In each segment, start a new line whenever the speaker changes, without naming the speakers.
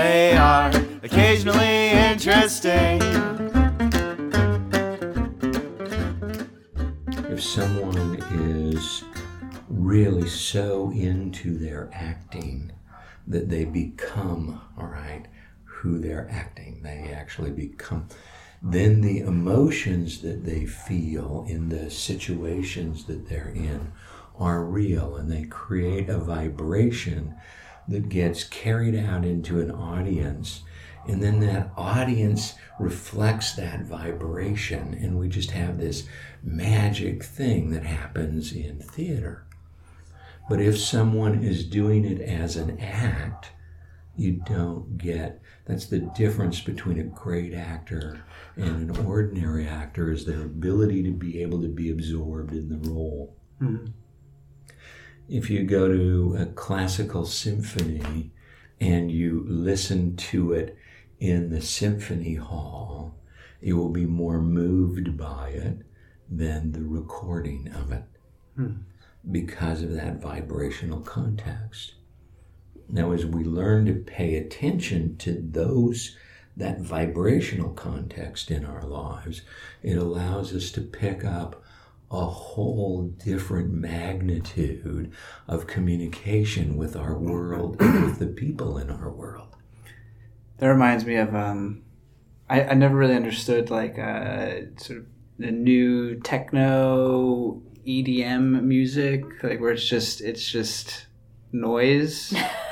They are occasionally interesting.
if someone is really so into their acting that they become, all right, who they're acting, they actually become, then the emotions that they feel in the situations that they're in are real and they create a vibration that gets carried out into an audience. And then that audience reflects that vibration. And we just have this magic thing that happens in theater. But if someone is doing it as an act you don't get that's the difference between a great actor and an ordinary actor is their ability to be able to be absorbed in the role mm-hmm. If you go to a classical symphony and you listen to it in the symphony hall, you will be more moved by it than the recording of it hmm. because of that vibrational context. Now, as we learn to pay attention to those, that vibrational context in our lives, it allows us to pick up a whole different magnitude of communication with our world and with the people in our world.
That reminds me of um, I, I never really understood like uh, sort of the new techno EDM music, like where it's just it's just noise.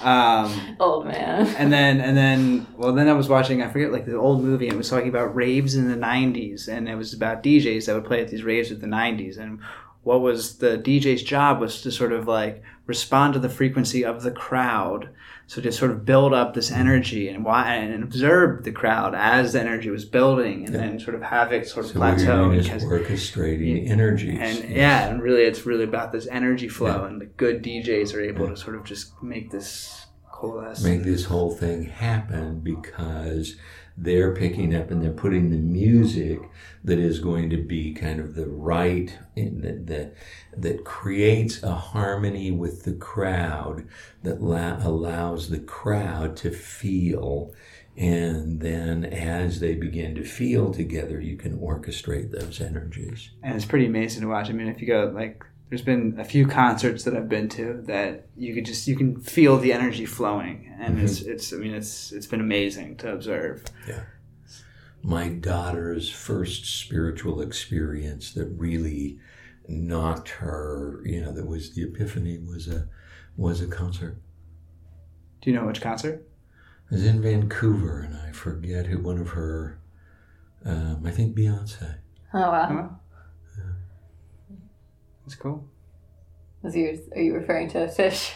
um,
Old man.
and then and then well then I was watching I forget like the old movie and it was talking about raves in the '90s and it was about DJs that would play at these raves of the '90s and what was the DJ's job was to sort of like respond to the frequency of the crowd so to sort of build up this energy and why and observe the crowd as the energy was building and then sort of have it sort of
So
plateau
doing
and
is
cas-
orchestrating energies.
and yeah, and really, it's really about this energy flow, and the good DJs are able to sort of just make this coalesce.
make this whole thing happen because they're picking up and they're putting the music that is going to be kind of the right that that, that creates a harmony with the crowd that la- allows the crowd to feel and then as they begin to feel together you can orchestrate those energies
and it's pretty amazing to watch. I mean, if you go like, there's been a few concerts that I've been to that you could just you can feel the energy flowing, and it's it's I mean it's it's been amazing to observe.
Yeah, my daughter's first spiritual experience that really knocked her, you know, that was the epiphany was a was a concert.
Do you know which concert?
It was in Vancouver, and I forget who one of her. Um, I think Beyonce.
Oh wow.
Huh? It's cool.
Was you, are you referring to a Phish?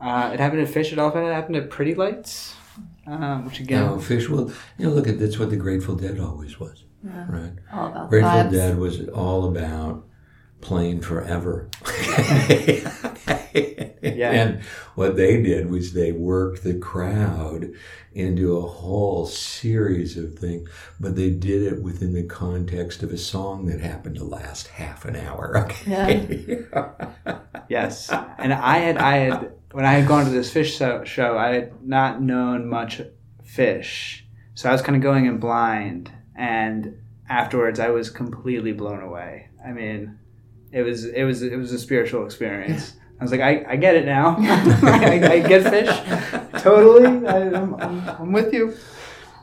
Uh, it happened to Phish at Elephant. It happened to Pretty Lights, um, which again,
No, Phish. Well, you know, look at that's what the Grateful Dead always was, right?
All about
Grateful
vibes.
Dead was all about playing forever.
Yeah.
And what they did was they worked the crowd into a whole series of things, but they did it within the context of a song that happened to last half an hour. Okay.
Yes, and I had I had when I had gone to this Phish show I had not known much Phish, so I was kind of going in blind, and afterwards I was completely blown away. I mean, it was it was it was a spiritual experience. I was like, I, I get it now. I, I get Phish totally. I, I'm, I'm, I'm with you,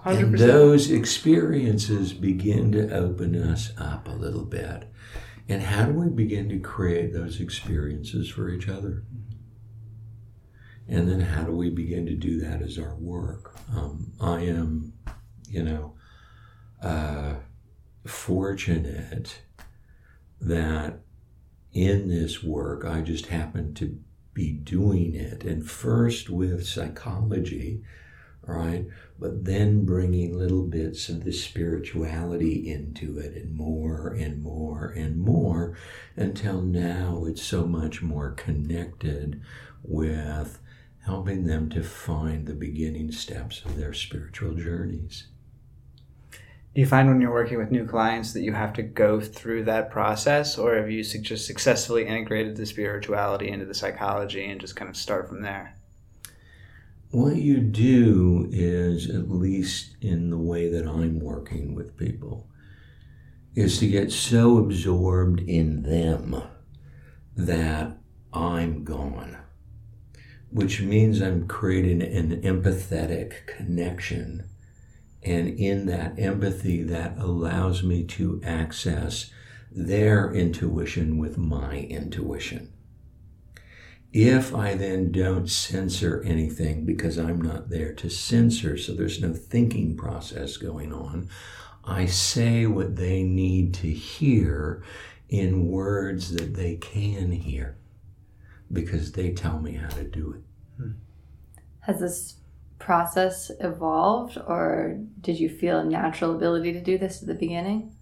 hundred
And
percent.
those experiences begin to open us up a little bit. And how do we begin to create those experiences for each other? And then how do we begin to do that as our work? Um, I am, you know, uh, fortunate that in this work I just happen to be doing it. And first with psychology, right? But then bringing little bits of the spirituality into it and more and more and more until now it's so much more connected with helping them to find the beginning steps of their spiritual journeys.
Do you find when you're working with new clients that you have to go through that process, or have you just successfully integrated the spirituality into the psychology and just kind of start from there?
What you do is, at least in the way that I'm working with people, is to get so absorbed in them that I'm gone, which means I'm creating an empathetic connection. And in that empathy, that allows me to access their intuition with my intuition. If I then don't censor anything because I'm not there to censor, so there's no thinking process going on, I say what they need to hear in words that they can hear because they tell me how to do it. Hmm.
Has this process evolved, or did you feel a natural ability to do this at the beginning?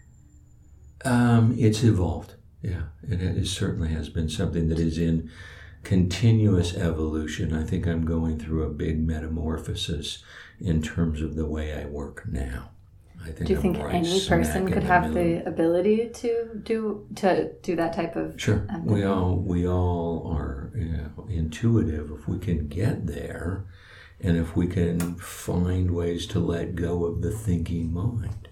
Um, it's evolved. Yeah, it, it certainly has been something that is in continuous evolution. I think I'm going through a big metamorphosis in terms of the way I work now. I think
Do you
I'm
think
right
any person could
the
have
middle.
the ability to do to do that type of
Sure, we all we all are you know, intuitive if we can get there, and if we can find ways to let go of the thinking mind.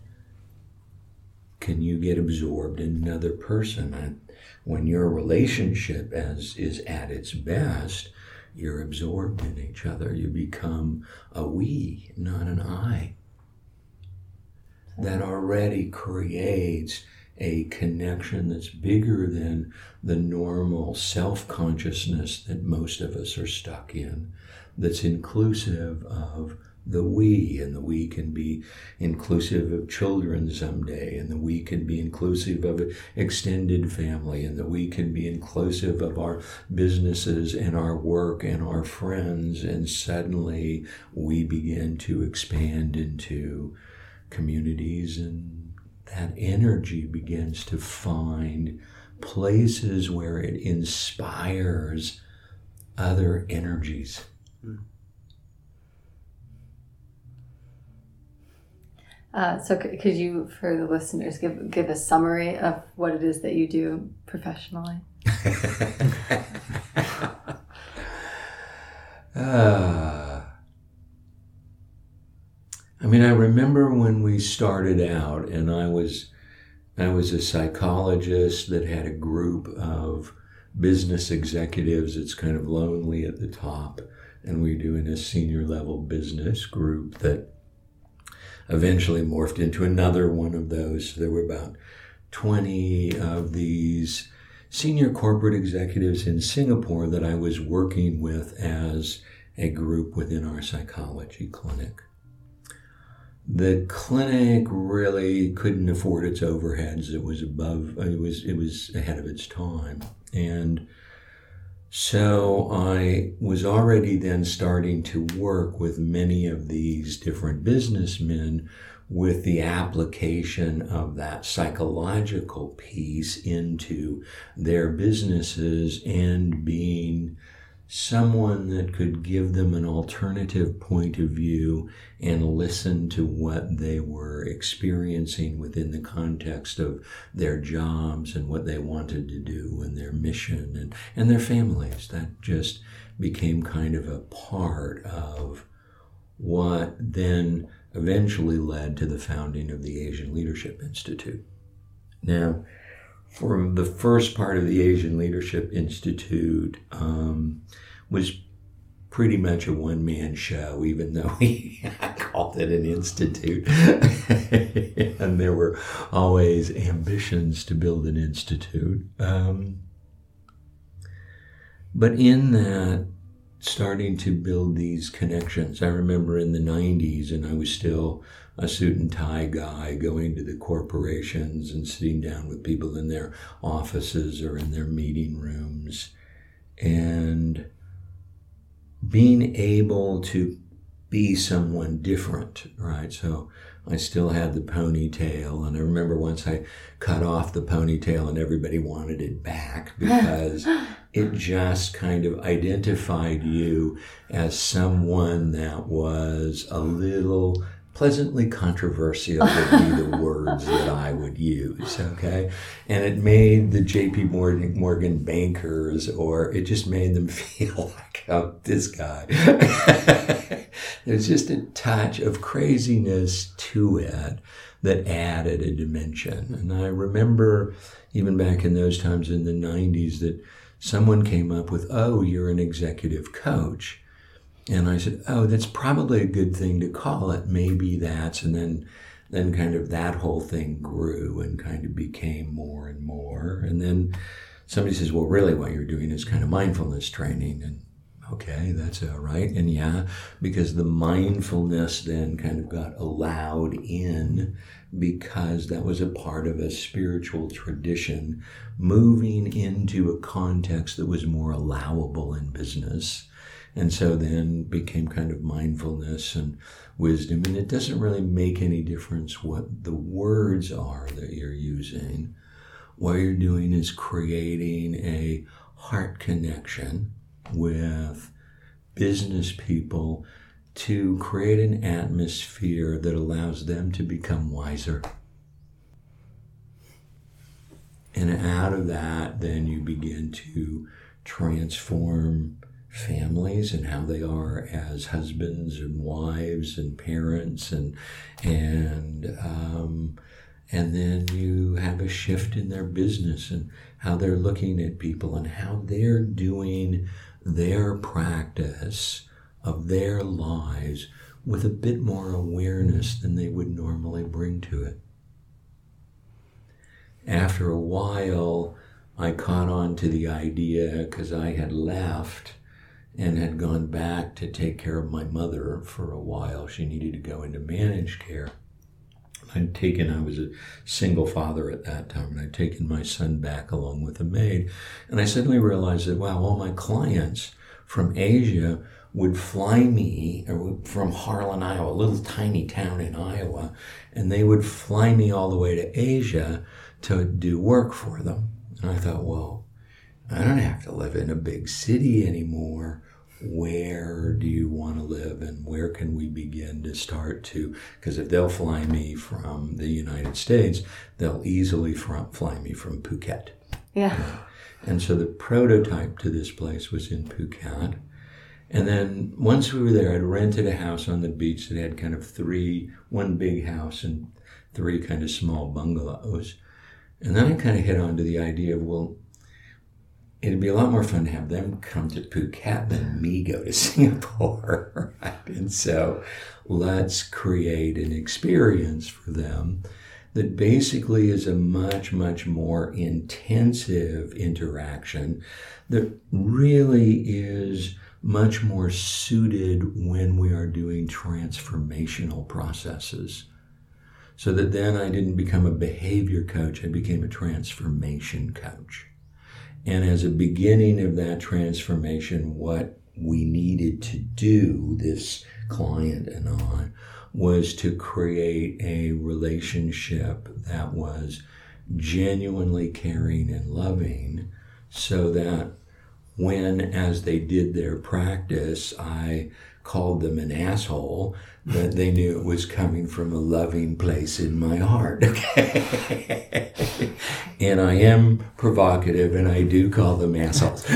Can you get absorbed in another person? And when your relationship as is at its best, you're absorbed in each other. You become a we, not an I. That already creates a connection that's bigger than the normal self consciousness that most of us are stuck in, that's inclusive of the we, and the we can be inclusive of children someday, and the we can be inclusive of extended family, and the we can be inclusive of our businesses and our work and our friends, and suddenly we begin to expand into communities and that energy begins to find places where it inspires other energies.
Uh, so, c- could you, for the listeners, give give a summary of what it is that you do professionally?
Ah. I mean, I remember when we started out, and I was, I was a psychologist that had a group of business executives. It's kind of lonely at the top, and we were doing a senior level business group that eventually morphed into another one of those. There were about 20 of these senior corporate executives in Singapore that I was working with as a group within our psychology clinic. The clinic really couldn't afford its overheads. It was above, it was, it was ahead of its time. And so I was already then starting to work with many of these different businessmen with the application of that psychological piece into their businesses and being someone that could give them an alternative point of view and listen to what they were experiencing within the context of their jobs and what they wanted to do and their mission and, and their families. That just became kind of a part of what then eventually led to the founding of the Asian Leadership Institute. Now, for the first part of the Asian Leadership Institute um, was pretty much a one man show, even though we called it an institute. and there were always ambitions to build an institute. Um, but in that, starting to build these connections, I remember in the 90s, and I was still a suit and tie guy going to the corporations and sitting down with people in their offices or in their meeting rooms and being able to be someone different, right? So I still had the ponytail, and I remember once I cut off the ponytail, and everybody wanted it back because it just kind of identified you as someone that was a little pleasantly controversial would be the words that I would use, okay? And it made the JP Morgan, Morgan bankers, or it just made them feel like, oh, this guy. There's just a touch of craziness to it that added a dimension. And I remember even back in those times in the 90s that someone came up with, oh, you're an executive coach. And I said, oh, that's probably a good thing to call it. Maybe that's, and then, then kind of that whole thing grew and kind of became more and more. And then somebody says, well, really what you're doing is kind of mindfulness training. And okay, that's all right. And yeah, because the mindfulness then kind of got allowed in because that was a part of a spiritual tradition moving into a context that was more allowable in business and so then became kind of mindfulness and wisdom. And it doesn't really make any difference what the words are that you're using. What you're doing is creating a heart connection with business people to create an atmosphere that allows them to become wiser. And out of that, then you begin to transform families and how they are as husbands and wives and parents and and um, and then you have a shift in their business and how they're looking at people and how they're doing their practice of their lives with a bit more awareness than they would normally bring to it. After a while, I caught on to the idea because I had left and had gone back to take care of my mother for a while. She needed to go into managed care. I'd taken, I was a single father at that time, and I'd taken my son back along with a maid. And I suddenly realized that, wow, all my clients from Asia would fly me from Harlan, Iowa, a little tiny town in Iowa, and they would fly me all the way to Asia to do work for them. And I thought, well, I don't have to live in a big city anymore where do you want to live and where can we begin to start to because if they'll fly me from the united states they'll easily fly me from phuket.
Yeah.
And so the prototype to this place was in phuket. And then once we were there i'd rented a house on the beach that had kind of three one big house and three kind of small bungalows. And then i kind of hit on to the idea of well it'd be a lot more fun to have them come to Phuket than me go to Singapore. Right? And so let's create an experience for them that basically is a much, much more intensive interaction that really is much more suited when we are doing transformational processes. So that then I didn't become a behavior coach, I became a transformation coach. And as a beginning of that transformation, what we needed to do, this client and I, was to create a relationship that was genuinely caring and loving so that when, as they did their practice, I called them an asshole, that they knew it was coming from a loving place in my heart. Okay. and I am provocative and I do call them assholes.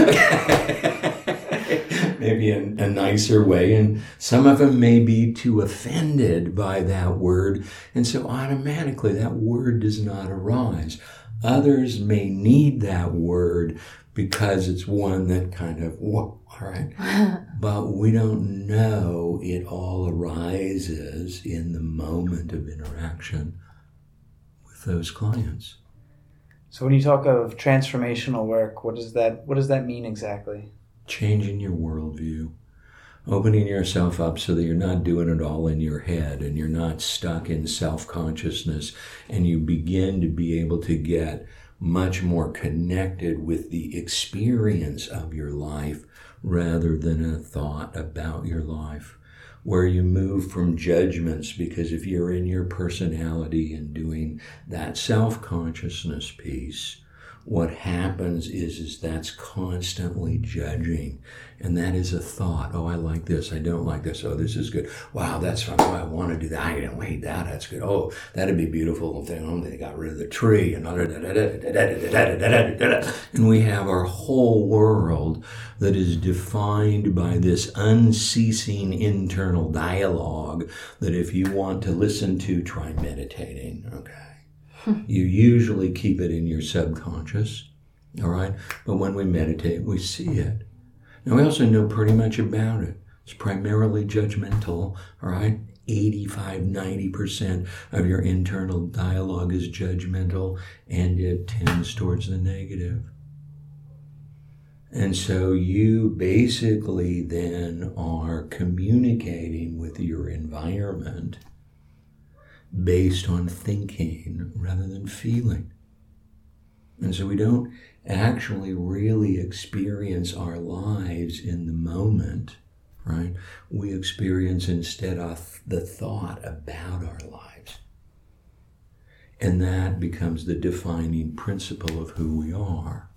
Maybe in a nicer way. And some of them may be too offended by that word. And so automatically that word does not arise. Others may need that word because it's one that kind of, all right. but we don't know it all arises in the moment of interaction with those clients.
So when you talk of transformational work, what does that what does that mean exactly?
Changing your worldview. Opening yourself up so that you're not doing it all in your head and you're not stuck in self consciousness and you begin to be able to get much more connected with the experience of your life rather than a thought about your life. where you move from judgments because if you're in your personality and doing that self-consciousness piece what happens is is that's constantly judging and that is a thought oh i like this i don't like this oh this is good wow that's fun oh i want to do that i don't hate that that's good oh that'd be beautiful oh they got rid of the tree and we have our whole world that is defined by this unceasing internal dialogue that if you want to listen to try meditating okay Hmm. you usually keep it in your subconscious, all right? But when we meditate, we see it. Now, we also know pretty much about it. It's primarily judgmental, all right? 85, 90% of your internal dialogue is judgmental and it tends towards the negative. And so you basically then are communicating with your environment based on thinking rather than feeling. And so we don't actually really experience our lives in the moment, right? We experience instead of the thought about our lives. And that becomes the defining principle of who we are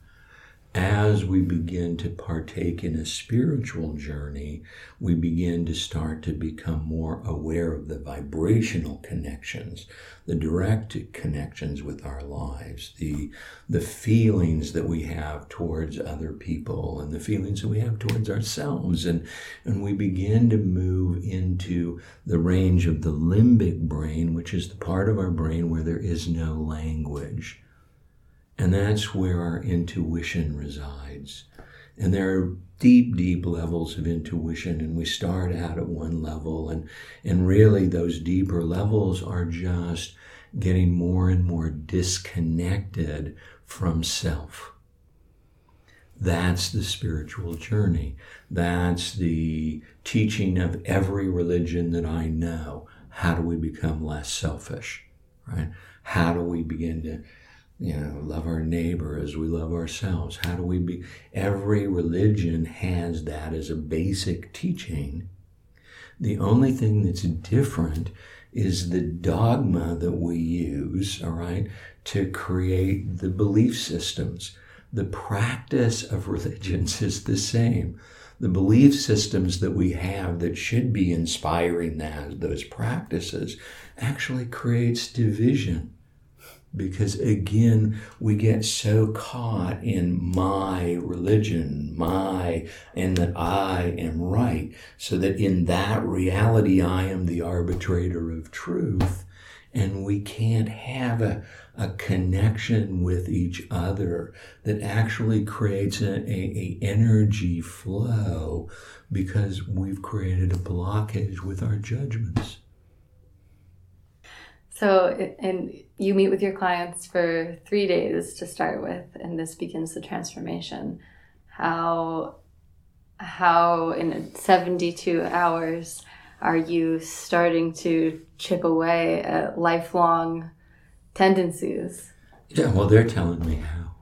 as we begin to partake in a spiritual journey, we begin to start to become more aware of the vibrational connections, the direct connections with our lives, the, the feelings that we have towards other people and the feelings that we have towards ourselves. And, and we begin to move into the range of the limbic brain, which is the part of our brain where there is no language. And that's where our intuition resides. And there are deep, deep levels of intuition, and we start out at one level, and, and really those deeper levels are just getting more and more disconnected from self. That's the spiritual journey. That's the teaching of every religion that I know. How do we become less selfish, right? How do we begin to you know, love our neighbor as we love ourselves. How do we be? Every religion has that as a basic teaching. The only thing that's different is the dogma that we use, all right, to create the belief systems. The practice of religions is the same. The belief systems that we have that should be inspiring that, those practices actually creates division because again we get so caught in my religion my and that i am right so that in that reality i am the arbitrator of truth and we can't have a, a connection with each other that actually creates a, a, a energy flow because we've created a blockage with our judgments.
So, and you meet with your clients for three days to start with, and this begins the transformation. How, how in 72 hours are you starting to chip away at lifelong tendencies?
Yeah, well, they're telling me how,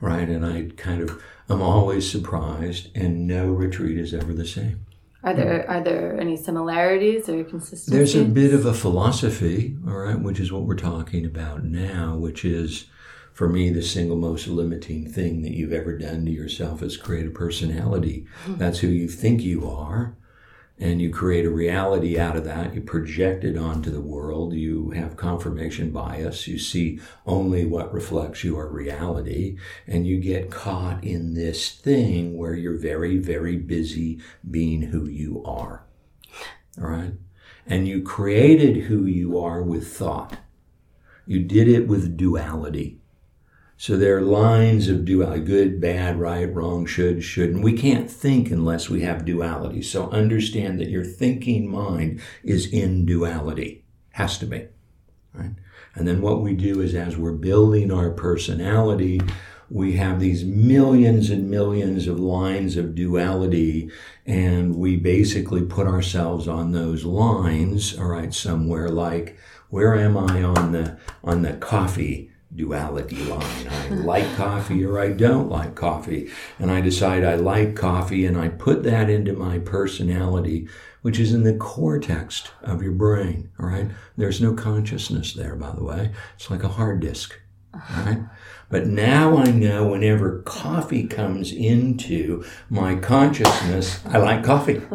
right? And I kind of, I'm always surprised, and no retreat is ever the same.
Are there are there any similarities or consistencies?
There's a bit of a philosophy, all right, which is what we're talking about now, which is for me the single most limiting thing that you've ever done to yourself is create a personality. Hmm. That's who you think you are and you create a reality out of that. You project it onto the world. You have confirmation bias. You see only what reflects your reality. And you get caught in this thing where you're very, very busy being who you are. All right? And you created who you are with thought. You did it with duality. So there are lines of duality good, bad, right, wrong, should, shouldn't. We can't think unless we have duality. So understand that your thinking mind is in duality. Has to be. Right? And then what we do is as we're building our personality, we have these millions and millions of lines of duality and we basically put ourselves on those lines all right somewhere like where am i on the on the coffee duality line. I like coffee or I don't like coffee. And I decide I like coffee and I put that into my personality which is in the cortex of your brain. All right. There's no consciousness there, by the way. It's like a hard disk. All right. But now I know whenever coffee comes into my consciousness, I like coffee.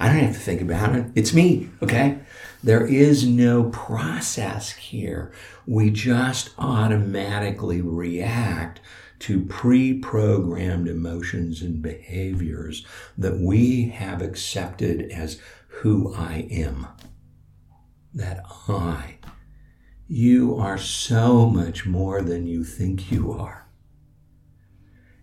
I don't have to think about it. It's me. Okay. There is no process here. We just automatically react to pre programmed emotions and behaviors that we have accepted as who I am. That I. You are so much more than you think you are.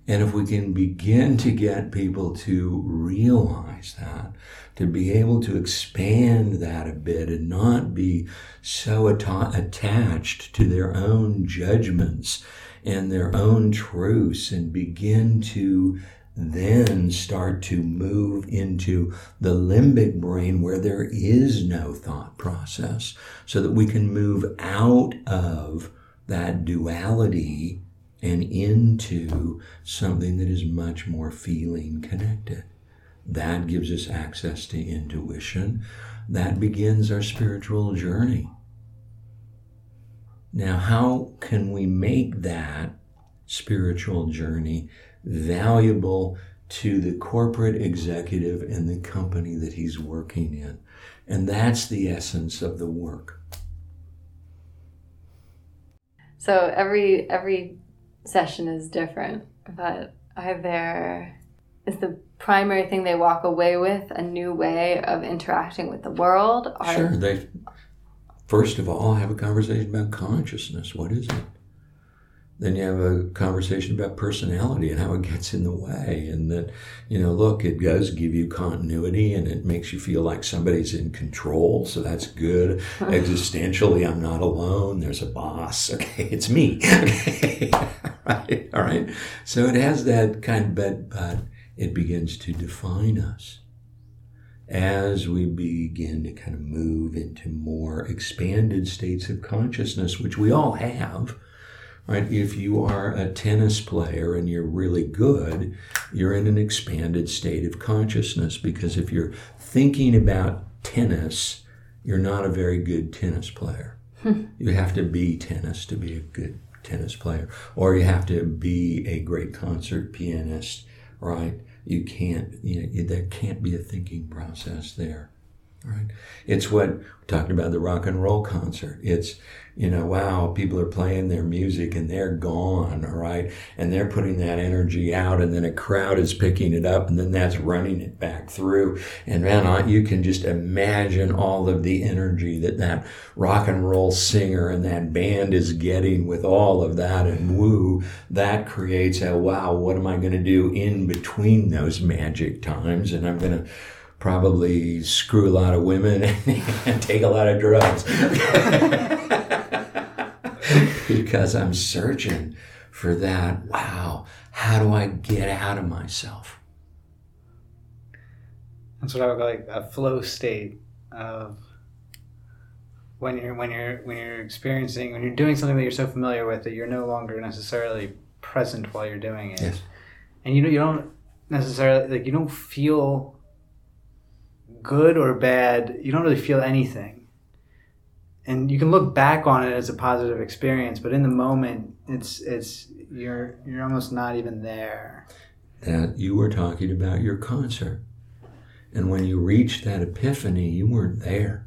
And if we can begin to get people to realize that, to be able to expand that a bit and not be so atta- attached to their own judgments and their own truths and begin to then start to move into the limbic brain where there is no thought process so that we can move out of that duality and into something that is much more feeling connected. That gives us access to intuition. That begins our spiritual journey. Now, how can we make that spiritual journey valuable to the corporate executive and the company that he's working in? And that's the essence of the work.
So every every session is different, but are there is the primary thing they walk away with a new way of interacting with the world? Or,
Sure, they first of all have a conversation about consciousness. What is it? Then you have a conversation about personality and how it gets in the way, and that you know, look, it does give you continuity and it makes you feel like somebody's in control, so that's good. Existentially, I'm not alone. There's a boss. Okay, it's me. Okay, right, all right. So it has that kind of, but but it begins to define us as we begin to kind of move into more expanded states of consciousness, which we all have, right? If you are a tennis player and you're really good, you're in an expanded state of consciousness because if you're thinking about tennis, you're not a very good tennis player. Hmm. you have to be tennis to be a good tennis player, or you have to be a great concert pianist, right? You can't, you know, there can't be a thinking process there. Right. It's what we talked about the rock and roll concert. It's, you know, wow, people are playing their music and they're gone, all right? And they're putting that energy out and then a crowd is picking it up and then that's running it back through. And man, you can just imagine all of the energy that that rock and roll singer and that band is getting with all of that and woo, that creates a wow, what am I going to do in between those magic times? And I'm going to probably screw a lot of women and take a lot of drugs because I'm searching for that. Wow, how do I get out of myself?
That's what I would call like a flow state of when you're when you're when you're experiencing when you're doing something that you're so familiar with that you're no longer necessarily present while you're doing it,
Yes.
and you know you don't necessarily like you don't feel good or bad. You don't really feel anything, and you can look back on it as a positive experience, but in the moment, it's it's you're you're almost not even there.
That you were talking about your concert. And when you reached that epiphany, you weren't there,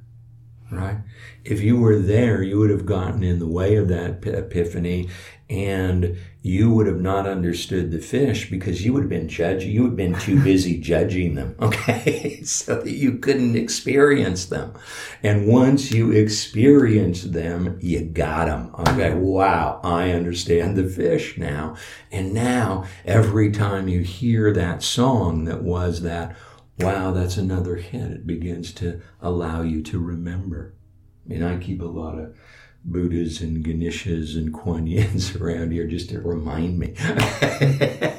right? If you were there, you would have gotten in the way of that epiphany and you would have not understood the Phish because you would have been judging, you would have been too busy judging them, okay? so that you couldn't experience them. And once you experience them, you got them. Okay, wow, I understand the Phish now. And now, every time you hear that song that was that, wow, that's another hit, it begins to allow you to remember. I mean, I keep a lot of Buddhas and Ganeshas and Kuan Yins around here just to remind me.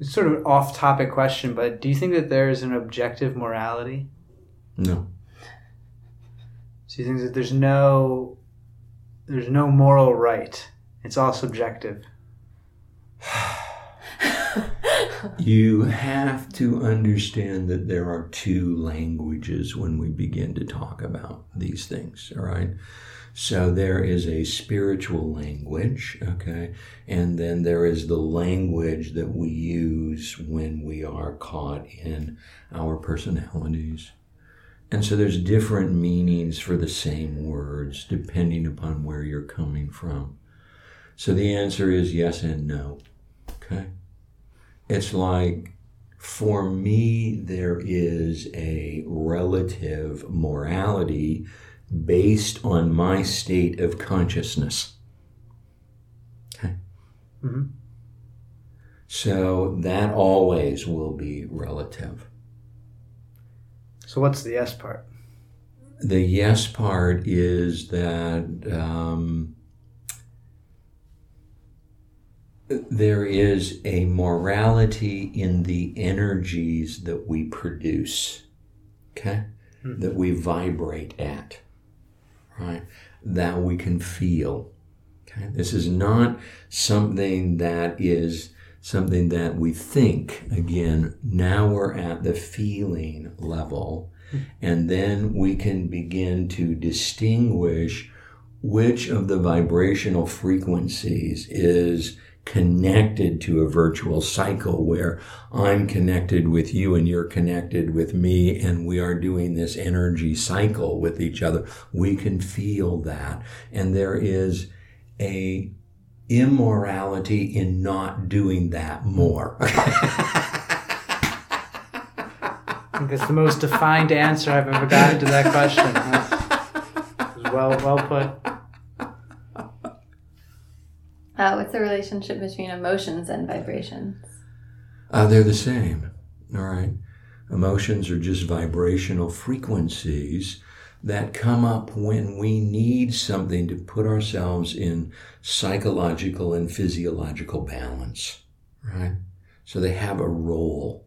It's sort of an off-topic question, but do you think that there is an objective morality?
no.
So you think that there's no there's no moral right It's all subjective.
You have to understand that there are two languages when we begin to talk about these things, all right? So there is a spiritual language, okay? And then there is the language that we use when we are caught in our personalities. And so there's different meanings for the same words depending upon where you're coming from. So the answer is yes and no, okay? It's like, for me, there is a relative morality based on my state of consciousness. Okay?
Mhm.
So that always will be relative.
So what's the yes part?
The yes part is that um, there is a morality in the energies that we produce, okay? That we vibrate at, right? That we can feel. Okay? This is not something that is something that we think. Again, now we're at the feeling level, hmm. and then we can begin to distinguish which of the vibrational frequencies is connected to a virtual cycle where I'm connected with you and you're connected with me and we are doing this energy cycle with each other. We can feel that. And there is a immorality in not doing that more.
I think that's the most defined answer I've ever gotten to that question. That's- well, well put.
Uh, what's the relationship between emotions and vibrations?
Uh, they're the same. All right. Emotions are just vibrational frequencies that come up when we need something to put ourselves in psychological and physiological balance. Right? So they have a role.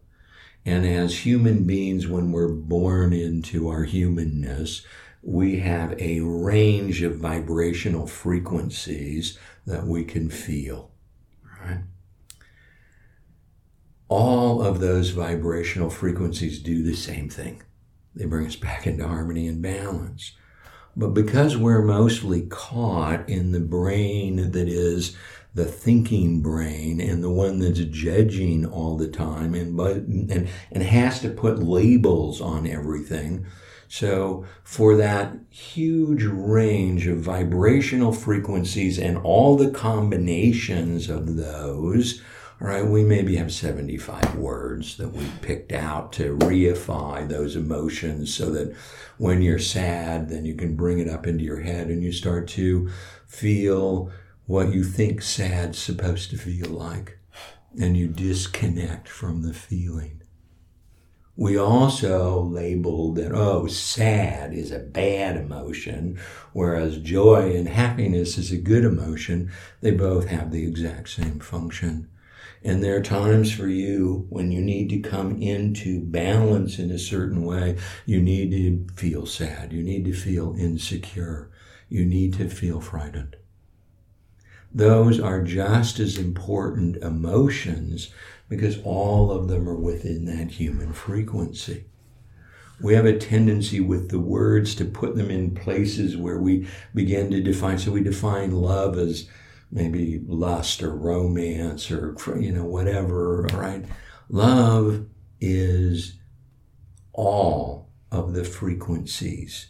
And as human beings, when we're born into our humanness, we have a range of vibrational frequencies that we can feel. Right? all of those vibrational frequencies do the same thing. They bring us back into harmony and balance. But because we're mostly caught in the brain that is the thinking brain and the one that's judging all the time and and, and has to put labels on everything. So for that huge range of vibrational frequencies and all the combinations of those, all right, we maybe have 75 words that we picked out to reify those emotions so that when you're sad, then you can bring it up into your head and you start to feel what you think sad's supposed to feel like. And you disconnect from the feeling. We also labeled that, oh, sad is a bad emotion, whereas joy and happiness is a good emotion. They both have the exact same function. And there are times for you when you need to come into balance in a certain way. You need to feel sad. You need to feel insecure. You need to feel frightened. Those are just as important emotions because all of them are within that human frequency. We have a tendency with the words to put them in places where we begin to define. So we define love as maybe lust or romance or you know whatever all right? Love is all of the frequencies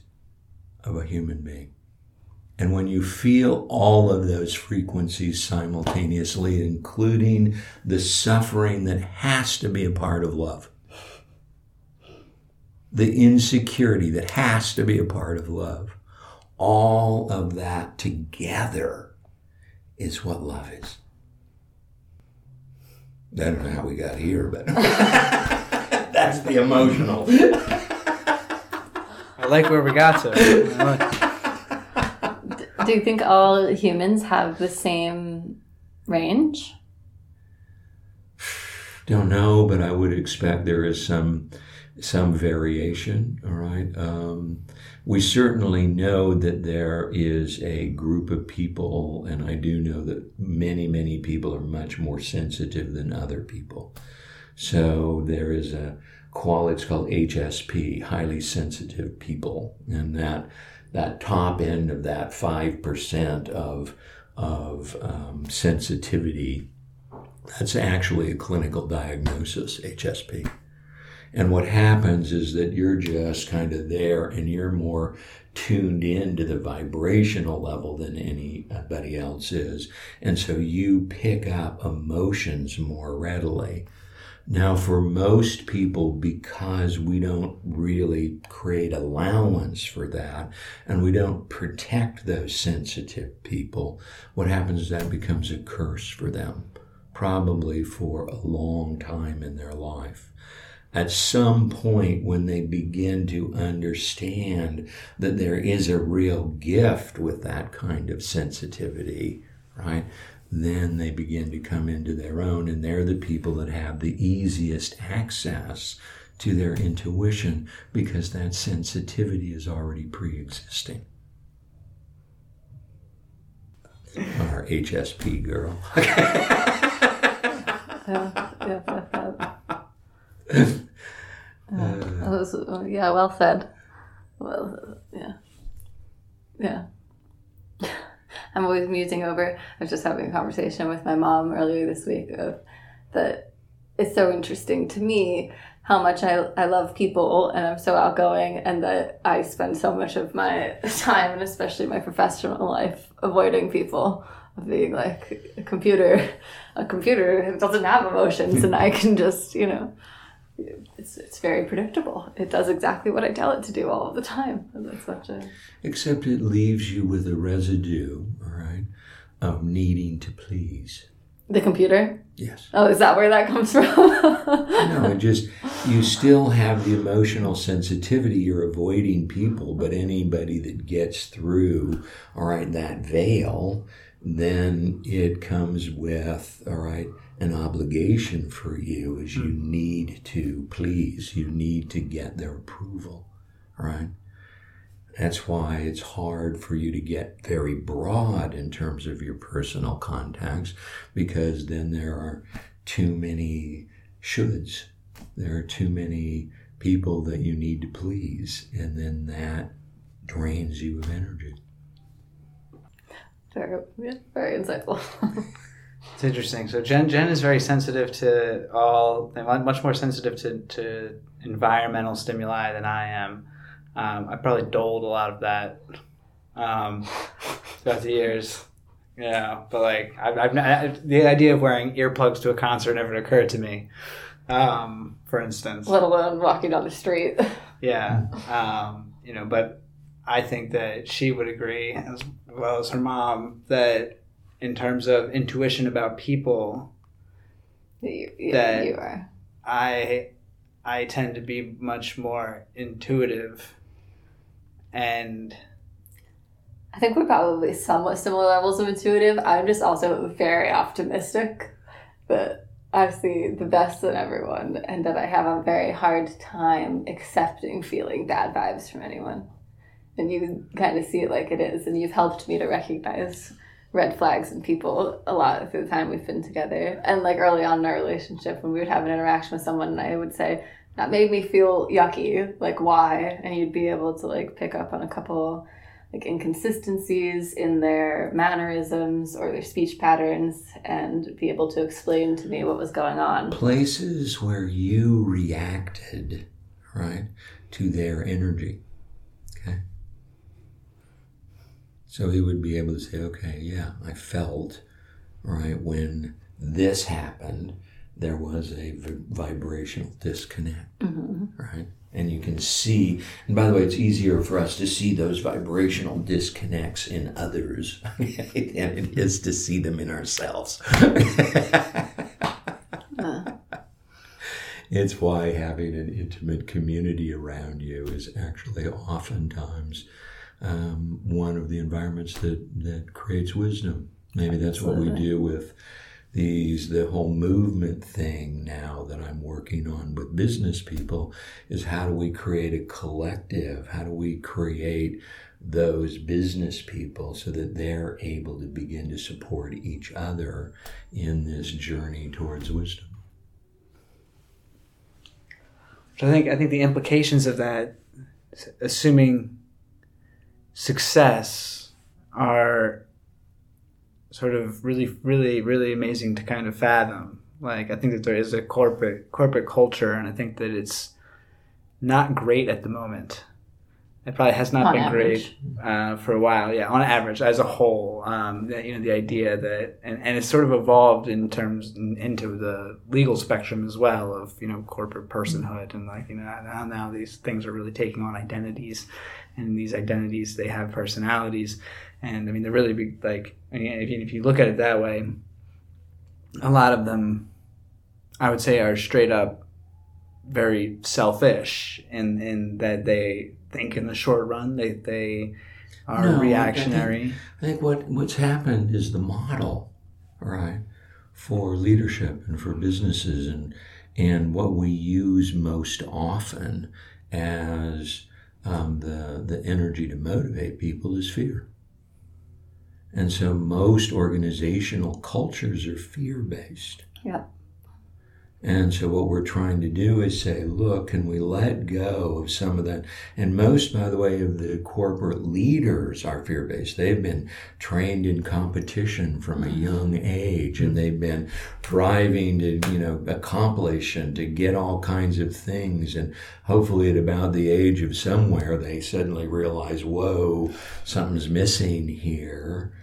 of a human being. And when you feel all of those frequencies simultaneously including the suffering that has to be a part of love the insecurity that has to be a part of love all of that together is what love is. I don't know how we got here, but that's the emotional.
I like where we got to.
Do you think all humans have the same range?
Don't know, but I would expect there is some some variation. All right. Um, we certainly know that there is a group of people, and I do know that many, many people are much more sensitive than other people. So there is a quality, it's called HSP, highly sensitive people, and that that top end of that five percent of of um, sensitivity, that's actually a clinical diagnosis, HSP. And what happens is that you're just kind of there and you're more tuned in to the vibrational level than anybody else is. And so you pick up emotions more readily. Now, for most people, because we don't really create allowance for that and we don't protect those sensitive people, what happens is that becomes a curse for them, probably for a long time in their life. At some point, when they begin to understand that there is a real gift with that kind of sensitivity, right? then they begin to come into their own, and they're the people that have the easiest access to their intuition because that sensitivity is already pre existing. Our HSP girl.
Yeah, yeah, yeah, yeah. Uh, was- yeah, well said. Well, yeah, yeah. I'm always musing over. I was just having a conversation with my mom earlier this week of that. It's so interesting to me how much I, I love people and I'm so outgoing and that I spend so much of my time and especially my professional life avoiding people of being like a computer a computer doesn't have emotions and I can just you know it's, it's very predictable it does exactly what I tell it to do all the time that's such a
Except it leaves you with a residue, all right, of needing to please.
the computer
Yes.
oh is that where that comes from
No, it just you still have the emotional sensitivity. You're avoiding people, but anybody that gets through, all right, that veil, then it comes with, all right, an obligation for you is you hmm. need to please, you need to get their approval, right? That's why it's hard for you to get very broad in terms of your personal contacts because then there are too many shoulds. There are too many people that you need to please, and then that drains you of energy.
very, yeah, very insightful
It's interesting. So Jen Jen is very sensitive to all, much more sensitive to, to environmental stimuli than I am. Um, I probably doled a lot of that um, throughout the years. Yeah, but like I've, I've I, the idea of wearing earplugs to a concert never occurred to me. Um, for instance,
let alone walking down the street
yeah, um, you know, but I think that she would agree, as well as her mom, that in terms of intuition about people,
you, yeah,
That-
you are
I I tend to be much more intuitive, and
I think we're probably somewhat similar levels of intuitive. I'm just also very optimistic that I see the best in everyone and that I have a very hard time accepting feeling bad vibes from anyone. And you kind of see it like it is, and you've helped me to recognize red flags in people a lot through the time we've been together. And like early on in our relationship, when we would have an interaction with someone, and I would say, that made me feel yucky, like why? And you'd be able to like pick up on a couple like inconsistencies in their mannerisms or their speech patterns and be able to explain to me what was going on.
Places where you reacted, right, to their energy. Okay? So he would be able to say, okay, yeah, I felt, right, when this happened, there was a v- vibrational disconnect, mm-hmm. right? And you can see, and by the way, it's easier for us to see those vibrational disconnects in others than it is to see them in ourselves. It's why having an intimate community around you is actually oftentimes um, one of the environments that, that creates wisdom. Maybe that's what we do with these the whole movement thing now that I'm working on with business people is how do we create a collective? How do we create those business people so that they're able to begin to support each other in this journey towards wisdom?
So I think I think the implications of that, assuming success, are sort of really, really, really amazing to kind of fathom. Like I think that there is a corporate corporate culture, and I think that it's not great at the moment. It probably has not
On
been
average.
great uh, for a while. Yeah, on average, as a whole, um, that, you know, the idea that and, and it's sort of evolved in terms in, into the legal spectrum as well of you know corporate personhood and like you know now, now these things are really taking on identities, and these identities they have personalities, and I mean they're really big. Like I mean, if you, if you look at it that way, a lot of them, I would say, are straight up very selfish in in that they think in the short run they they are
No, I think-
reactionary.
I think what, what's happened is the model, right, for leadership and for businesses and and what we use most often as um, the the energy to motivate people is fear. And so most organizational cultures are fear based.
Yeah.
And so what we're trying to do is say, look, can we let go of some of that? And most, by the way, of the corporate leaders are fear-based. They've been trained in competition from a young age and they've been driving to, you know, accomplish and to get all kinds of things. And hopefully at about the age of somewhere, they suddenly realize, whoa, something's missing here.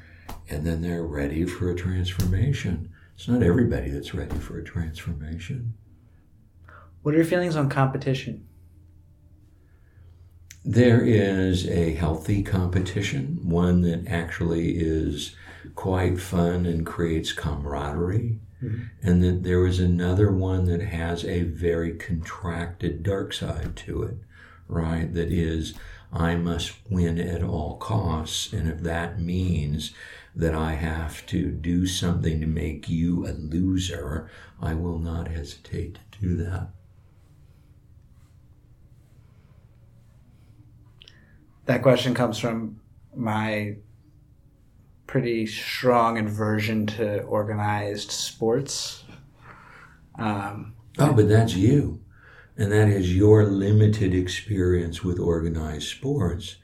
And then they're ready for a transformation. It's not everybody that's ready for a transformation.
What are your feelings on competition?
There is a healthy competition, one that actually is quite fun and creates camaraderie. Mm-hmm. And that there is another one that has a very contracted dark side to it, right? That is, I must win at all costs. And if that means that I have to do something to make you a loser, I will not hesitate to do that.
That question comes from my pretty strong aversion to organized sports. Um,
Oh, but that's you. And that is your limited experience with organized sports.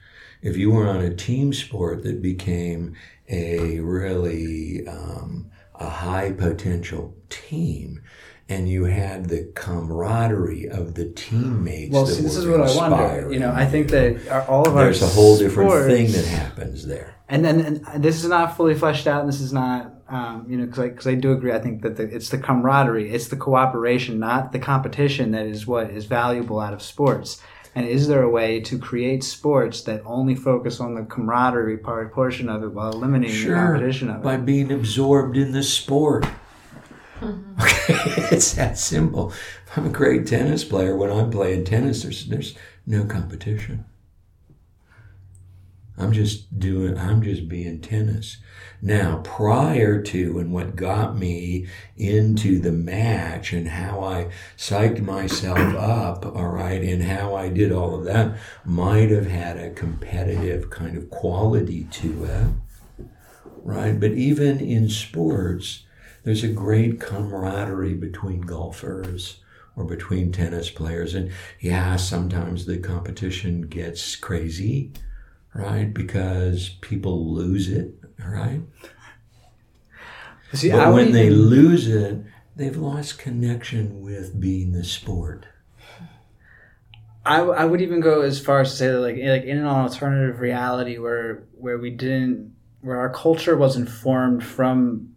If you were on a team sport that became a really um, a high potential team, and you had the camaraderie of the teammates.
well, see, this is what I wonder. You know, I think that our- all of our
there's a whole different
sports-
thing that happens there.
and then and this is not fully fleshed out and this is not um, you know because I, I do agree i think that the, it's the camaraderie it's the cooperation not the competition that is what is valuable out of sports and is there a way to create sports that only focus on the camaraderie part portion of it while eliminating the competition of it
by being absorbed in the sport. Okay, it's that simple. If I'm a great tennis player, when I'm playing tennis, there's there's no competition. I'm just doing. I'm just being tennis. Now, prior to and what got me into the match and how I psyched myself up, all right, and how I did all of that might have had a competitive kind of quality to it right? But even in sports, there's a great camaraderie between golfers or between tennis players. And yeah, sometimes the competition gets crazy, right? Because people lose it, right?
See,
But when they lose it, they've lost connection with being the sport.
I, I would even go as far as to say that like like in an alternative reality where where we didn't where our culture wasn't formed from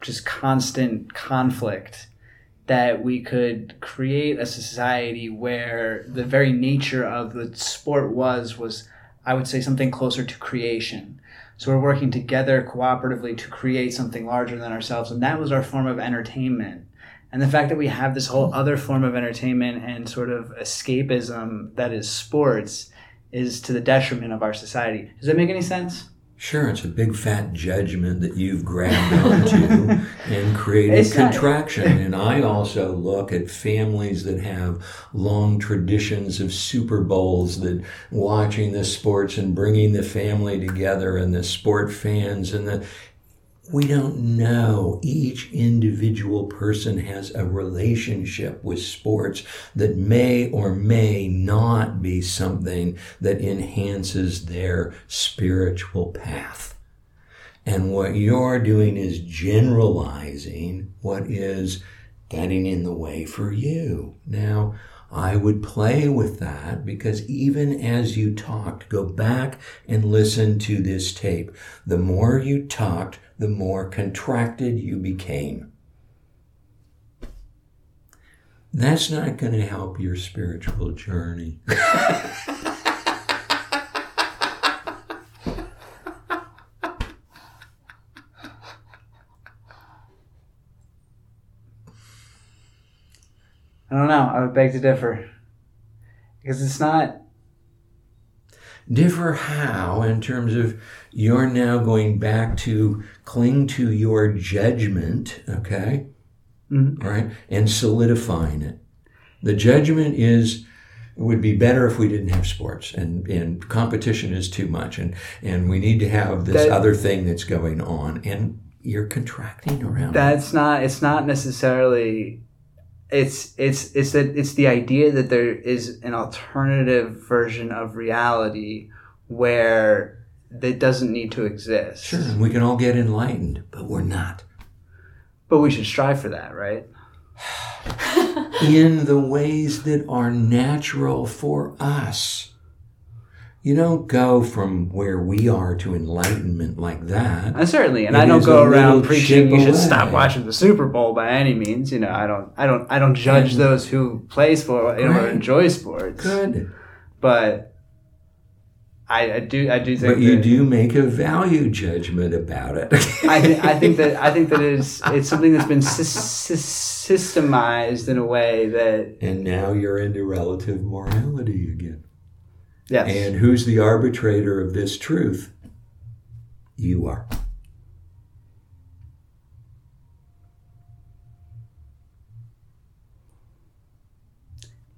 just constant conflict that we could create a society where the very nature of the sport was was I would say something closer to creation. So we're working together cooperatively to create something larger than ourselves and that was our form of entertainment. And the fact that we have this whole other form of entertainment and sort of escapism that is sports is to the detriment of our society. Does that make any sense?
Sure, it's a big fat judgment that you've grabbed onto and created
It's not-
contraction. and I also look at families that have long traditions of Super Bowls, that watching the sports and bringing the family together and the sport fans and the we don't know. Each individual person has a relationship with sports that may or may not be something that enhances their spiritual path. And what you're doing is generalizing what is getting in the way for you. Now, I would play with that because even as you talked, go back and listen to this tape. The more you talked, the more contracted you became. That's not going to help your spiritual journey.
I don't know. I would beg to differ because it's not.
Differ how in terms of you're now going back to cling to your judgment okay
Mhm.
right and solidifying it the judgment is it would be better if we didn't have sports and, and competition is too much and, and we need to have this
That-
other thing that's going on and you're contracting around it.
That's not. It's not necessarily. It's it's it's that it's the idea that there is an alternative version of reality where that doesn't need to exist.
sure and we can all get enlightened but we're not
But we should strive for that, right?
in the ways that are natural for us. You don't go from where we are to enlightenment like that.
And certainly, and
It
I don't go around preaching you should stop watching the Super Bowl by any means. You know, I don't, I don't, I don't judge
And-
those who play sport you know, or enjoy sports.
Good.
But I, I do, I do think.
But you
that-
do make a value judgment about it.
I, th- I think that I think that it is it's something that's been sys- sys- systemized in a way that
and now you're into relative morality again.
Yes,
And who's the arbitrator of this truth? You are.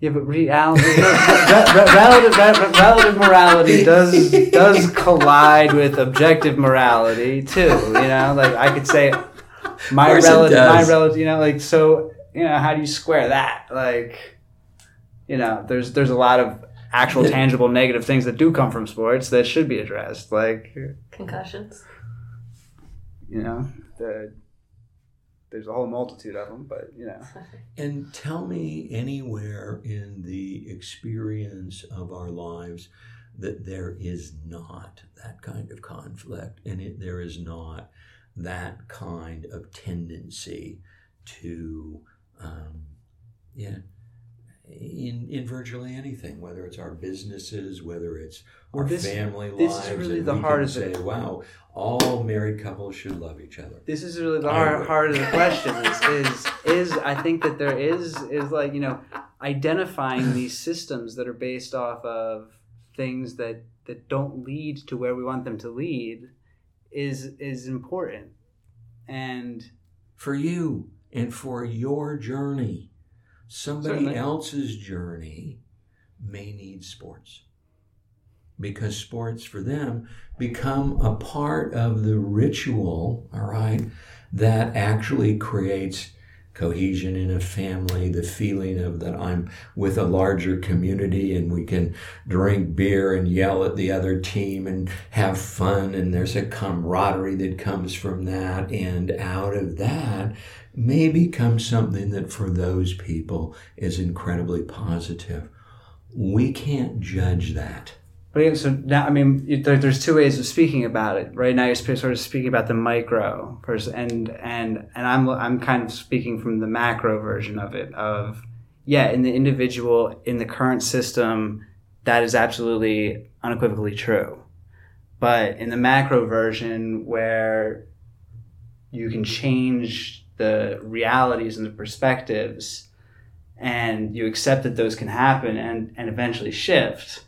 yeah, but reality, re- re- relative relative morality does does collide with objective morality too. You know, like I could say my relative, my relative. You know, like so. You know, how do you square that? Like, you know, there's there's a lot of actual tangible negative things that do come from sports that should be addressed. Like,
Concussions.
you know, the, there's a whole multitude of them, but you know,
And tell me anywhere in the experience of our lives that there is not that kind of conflict and it, there is not that kind of tendency to, um, yeah, in, in virtually anything, whether it's our businesses, whether it's
Well,
our
this-
family
this is
lives,
really
and
the
we
heart of it.
say, wow, all married couples should love each other.
this is really the heart, heart of the question. Is, is is I think that there is is like you know identifying these systems that are based off of things that that don't lead to where we want them to lead is is important and
for you and for your journey. Somebody
Certainly.
else's journey may need sports because sports for them become a part of the ritual, all right, that actually creates cohesion in a family, the feeling of that I'm with a larger community and we can drink beer and yell at the other team and have fun and there's a camaraderie that comes from that and out of that may become something that for those people is incredibly positive. We can't judge that.
But so now, I mean, there's two ways of speaking about it. Right now, you're sort of speaking about the micro person, and and and I'm I'm kind of speaking from the macro version of it. Of yeah, in the individual, in the current system, that is absolutely unequivocally true. But in the macro version, where you can change the realities and the perspectives, and you accept that those can happen and and eventually shift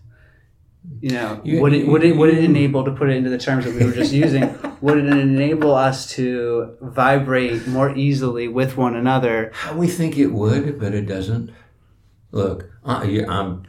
you know,
You-
would it would it would it enable to put it into the terms that we were just using? would it enable us to vibrate more easily with one another?
We think it would, but it doesn't. Look, I, I'm,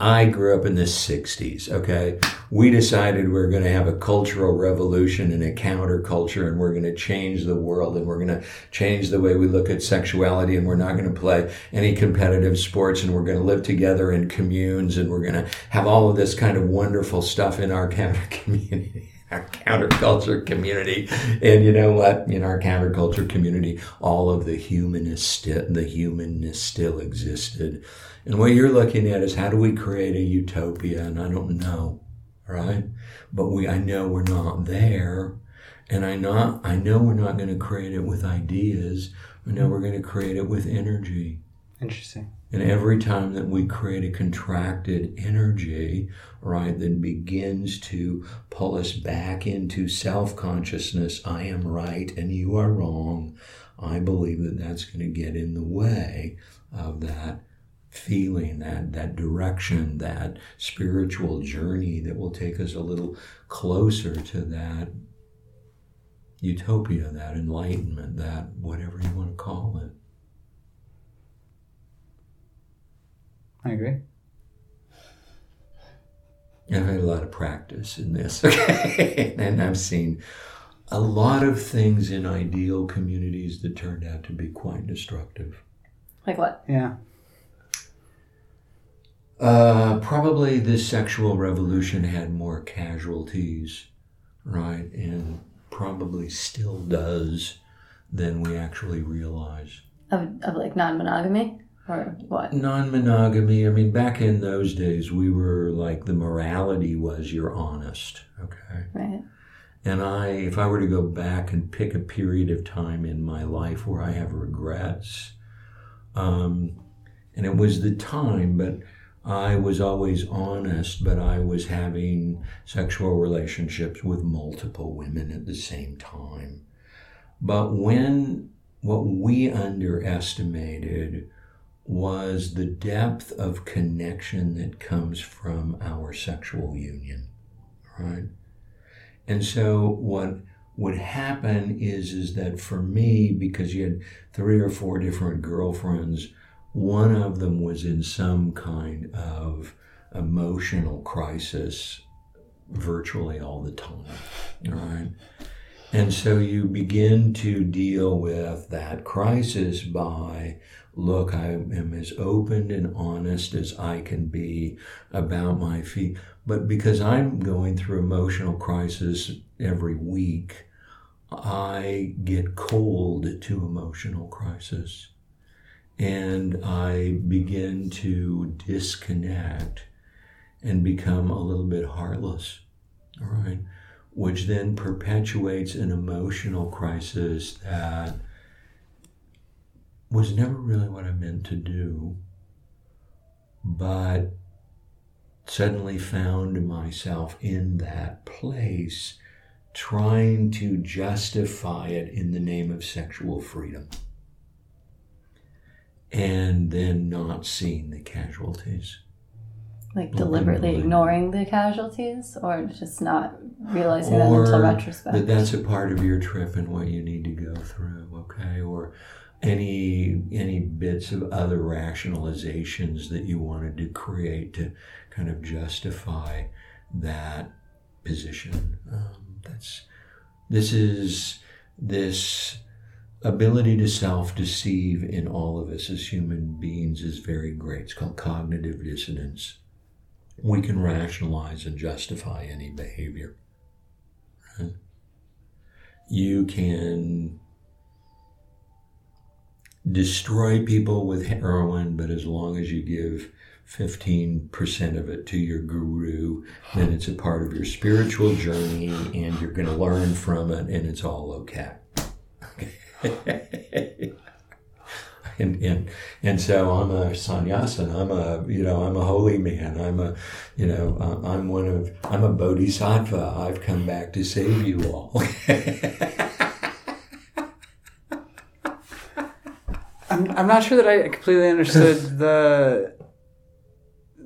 I grew up in the 60s, okay? We decided we are going to have a cultural revolution and a counterculture, and we're going to change the world, and we're going to change the way we look at sexuality, and we're not going to play any competitive sports, and we're going to live together in communes, and we're going to have all of this kind of wonderful stuff in our counter community. Our counterculture community, and you know what? In our counterculture community, all of the humanness, the humanness still existed. And what you're looking at is how do we create a utopia? And I don't know, right? But we, I know we're not there, and I not, I know we're not going to create it with ideas. I know we're going to create it with energy.
Interesting.
And every time that we create a contracted energy, right, that begins to pull us back into self consciousness, I am right and you are wrong, I believe that that's going to get in the way of that feeling, that, that direction, that spiritual journey that will take us a little closer to that utopia, that enlightenment, that whatever you want to call it.
I agree.
I've had a lot of practice in this, okay? and I've seen a lot of things in ideal communities that turned out to be quite destructive.
Like what?
Yeah.
Uh, probably the sexual revolution had more casualties, right? And probably still does than we actually realize.
Of, of like non monogamy? Or what?
Non monogamy, I mean, back in those days, we were like the morality was you're honest, okay?
Right.
And I, if I were to go back and pick a period of time in my life where I have regrets, um, and it was the time, but I was always honest, but I was having sexual relationships with multiple women at the same time. But when what we underestimated was the depth of connection that comes from our sexual union, right? And so what would happen is is that for me, because you had three or four different girlfriends, one of them was in some kind of emotional crisis virtually all the time. right? And so you begin to deal with that crisis by look, I am as open and honest as I can be about my feet. But because I'm going through emotional crisis every week, I get cold to emotional crisis. And I begin to disconnect and become a little bit heartless. All right which then perpetuates an emotional crisis that was never really what I meant to do, but suddenly found myself in that place trying to justify it in the name of sexual freedom. And then not seeing the casualties.
Like deliberately ignoring the casualties or just not realizing that until retrospect?
that that's a part of your trip and what you need to go through okay or any any bits of other rationalizations that you wanted to create to kind of justify that position? Um, that's this is this ability to self-deceive in all of us as human beings is very great. It's called cognitive dissonance. We can rationalize and justify any behavior. You can destroy people with heroin, but as long as you give 15% of it to your guru, then it's a part of your spiritual journey and you're going to learn from it and it's all okay. And, and and so I'm a sannyasin. I'm a you know I'm a holy man. I'm a you know I'm one of I'm a bodhisattva. I've come back to save you all.
I'm, not sure that I completely understood the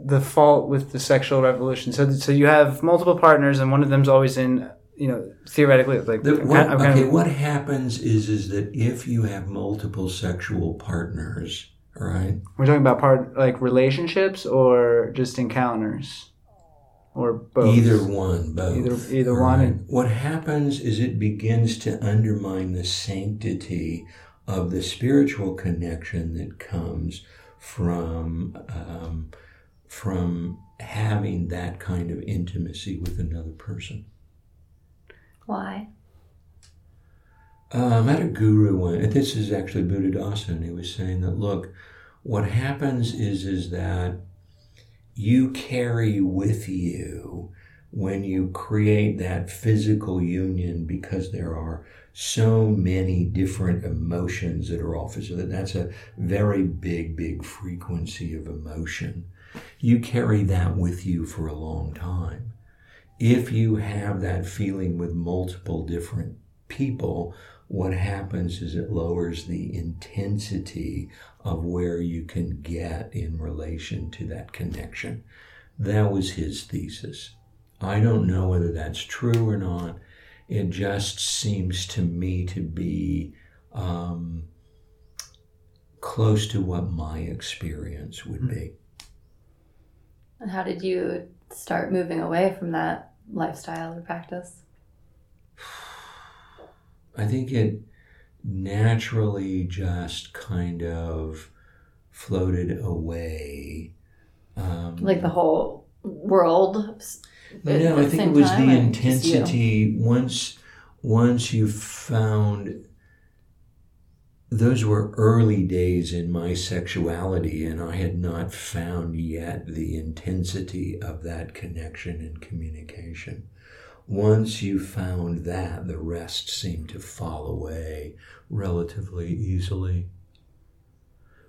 the fault with the sexual revolution? So so you have multiple partners and one of them's always in you know theoretically like
The- what,
kind-
okay,
of-
what happens is is that if you have multiple sexual partners, right?
we're talking about part like relationships or just encounters or both.
either one, both,
Either- either
all
one and-
What happens is it begins to undermine the sanctity of the spiritual connection that comes from um, from having that kind of intimacy with another person.
Why?
Uh, I met a guru one, and this is actually Buddhadasa, and he was saying that look, what happens is is that you carry with you when you create that physical union because there are so many different emotions that are all physical. That's a very big, big frequency of emotion. You carry that with you for a long time. If you have that feeling with multiple different people, what happens is it lowers the intensity of where you can get in relation to that connection. That was his thesis. I don't know whether that's true or not. It just seems to me to be um, close to what my experience would be.
And how did you start moving away from that lifestyle or practice?
I think it naturally just kind of floated away. Um,
Like the whole world?
No, I think it was the
or just you?
intensity. Once, once you found, those were early days in my sexuality, and I had not found yet the intensity of that connection and communication. Once you found that, the rest seemed to fall away relatively easily.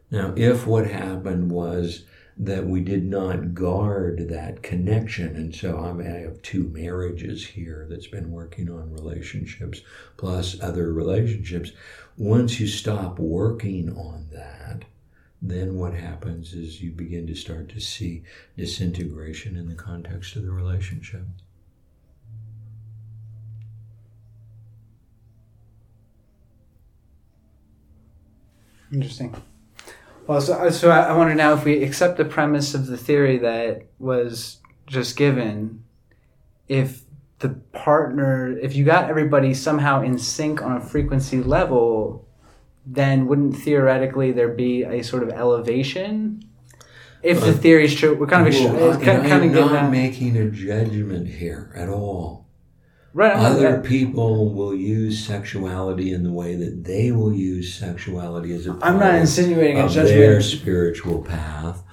Now, if what happened was that we did not guard that connection, and so I, I have two marriages here that's been working on relationships plus other relationships. Once you stop working on that, then what happens is you begin to start to see disintegration in the context of the relationship.
Interesting. Well, so, so I wonder now if we accept the premise of the theory that was just given, if the partner, if you got everybody somehow in sync on a frequency level, then wouldn't theoretically there be a sort of elevation? If the
Uh,
theory is true, we're kind of
Well, I,
kind,
I
kind of
not making a judgment here at all.
Right.
Other people will use sexuality in the way that they will use sexuality as a part
I'm not
of-
insinuating a
of their
judgment.
spiritual path,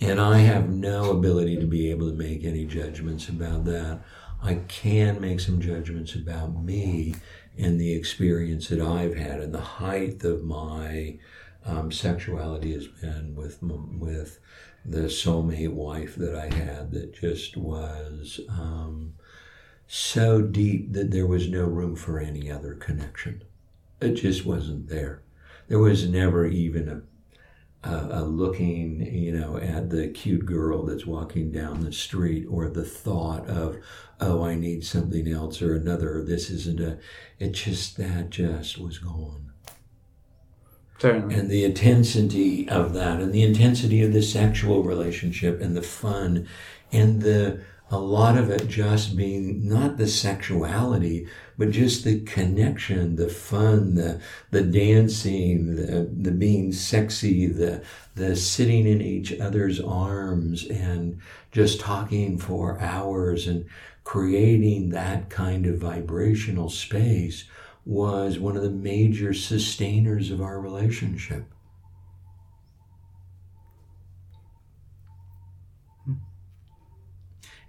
and I have no ability to be able to make any judgments about that. I can make some judgments about me and the experience that I've had, and the height of my um, sexuality has been with with the soulmate wife that I had that just was. Um, so deep that there was no room for any other connection. It just wasn't there. There was never even a, a, a looking, you know, at the cute girl that's walking down the street or the thought of, oh, I need something else or another. This isn't a, it just, that just was gone
Certainly.
and the intensity of that and the intensity of the sexual relationship and the fun and the a lot of it just being not the sexuality but just the connection the fun the the dancing the the being sexy the the sitting in each other's arms and just talking for hours and creating that kind of vibrational space was one of the major sustainers of our relationship.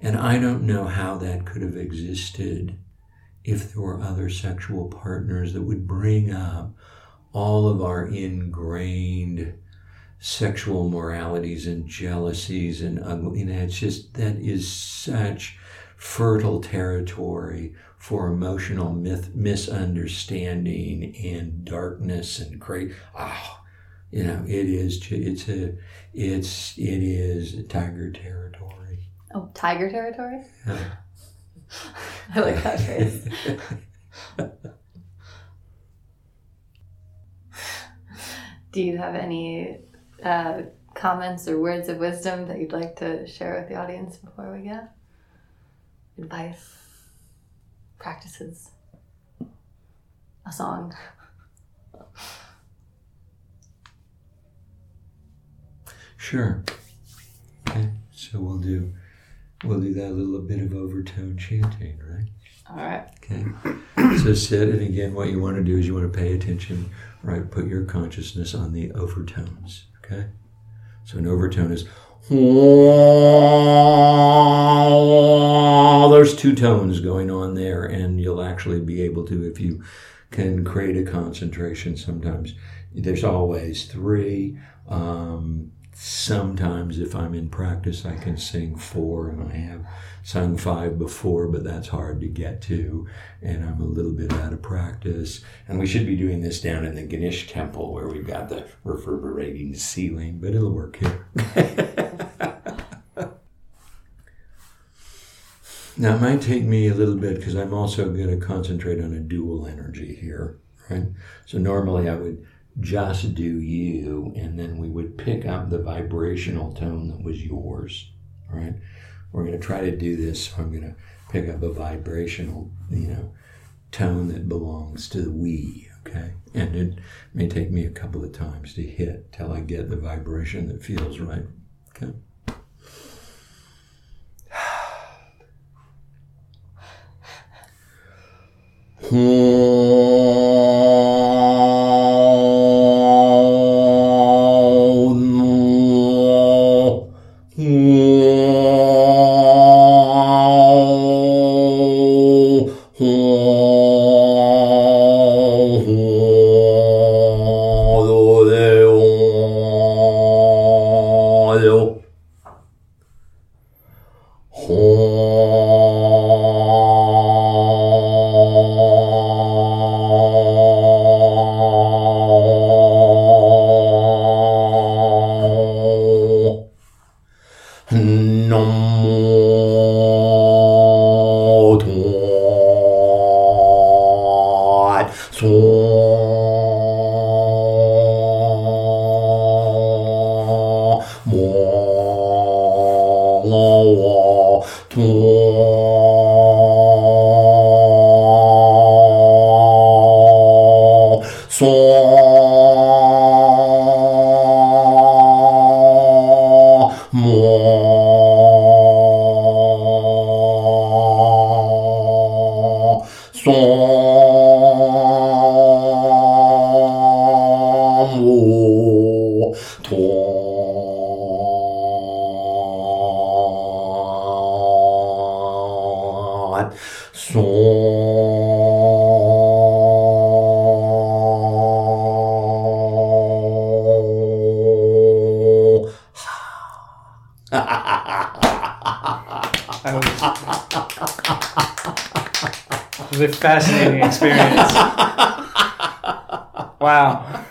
And I don't know how that could have existed if there were other sexual partners that would bring up all of our ingrained sexual moralities and jealousies and ugly. Know, it's just that is such fertile territory for emotional myth, misunderstanding and darkness and great. Oh, ah, You know, it is. It's a. It's it is tiger territory.
Oh, tiger territory?
Yeah.
I like that phrase. Do you have any uh, comments or words of wisdom that you'd like to share with the audience before we go? Advice, practices, a song.
Sure. Okay. So we'll do. We'll do that little bit of overtone chanting, right?
All right.
Okay. So sit, and again, what you want to do is you want to pay attention, right? Put your consciousness on the overtones, okay? So an overtone is. There's two tones going on there, and you'll actually be able to, if you can create a concentration sometimes. There's always three. Um, sometimes, if I'm in practice, I can sing four, and I have sung five before, but that's hard to get to, and I'm a little bit out of practice. And we should be doing this down in the Ganesh temple where we've got the reverberating ceiling, but it'll work here. now, it might take me a little bit because I'm also going to concentrate on a dual energy here, right? So, normally I would just do you, and then we would pick up the vibrational tone that was yours, right? We're going to try to do this. So I'm going to pick up a vibrational, you know, tone that belongs to the we, okay? And it may take me a couple of times to hit till I get the vibration that feels right, okay?
That hmm. A fascinating experience. Wow.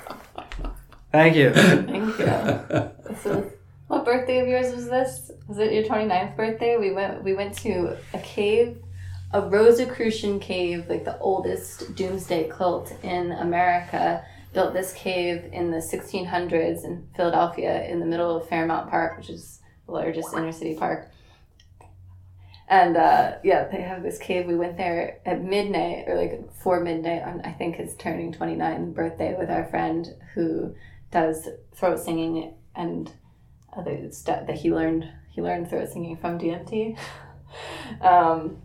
Thank you.
Thank you. Is, what birthday of yours was this? Was it your 29th birthday? We went we went to a cave, a Rosicrucian cave, like the oldest doomsday cult in America. Built this cave in the 1600s in Philadelphia in the middle of Fairmount Park, which is the largest inner city park. And uh, yeah, they have this cave. We went there at midnight or like before midnight on I think his turning 29 birthday with our friend who does throat singing and other stuff that he learned. He learned throat singing from DMT. um,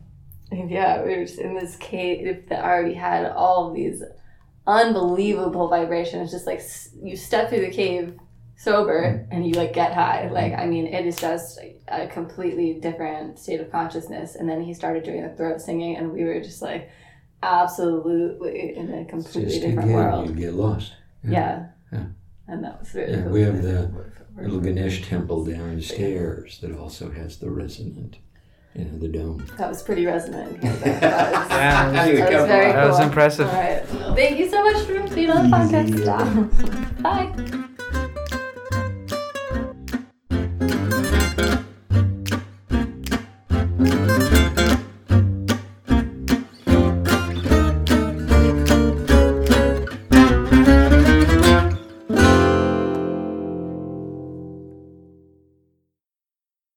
yeah, we were just in this cave that already had all of these unbelievable vibrations. Just like you step through the cave sober mm-hmm. and you like get high. Mm-hmm. Like I mean, it is just a completely different state of consciousness. And then he started doing the throat singing, and we were just like absolutely in a completely
Just
different
again,
world.
you get lost.
Yeah.
Yeah.
And that was really
Yeah,
cool.
we have the little Ganesh temple downstairs that also has the resonant, you know, the dome.
That was pretty resonant. That was, that was,
Yeah,
that was very
That was impressive.
All right. Thank you so much for being on the podcast. Bye.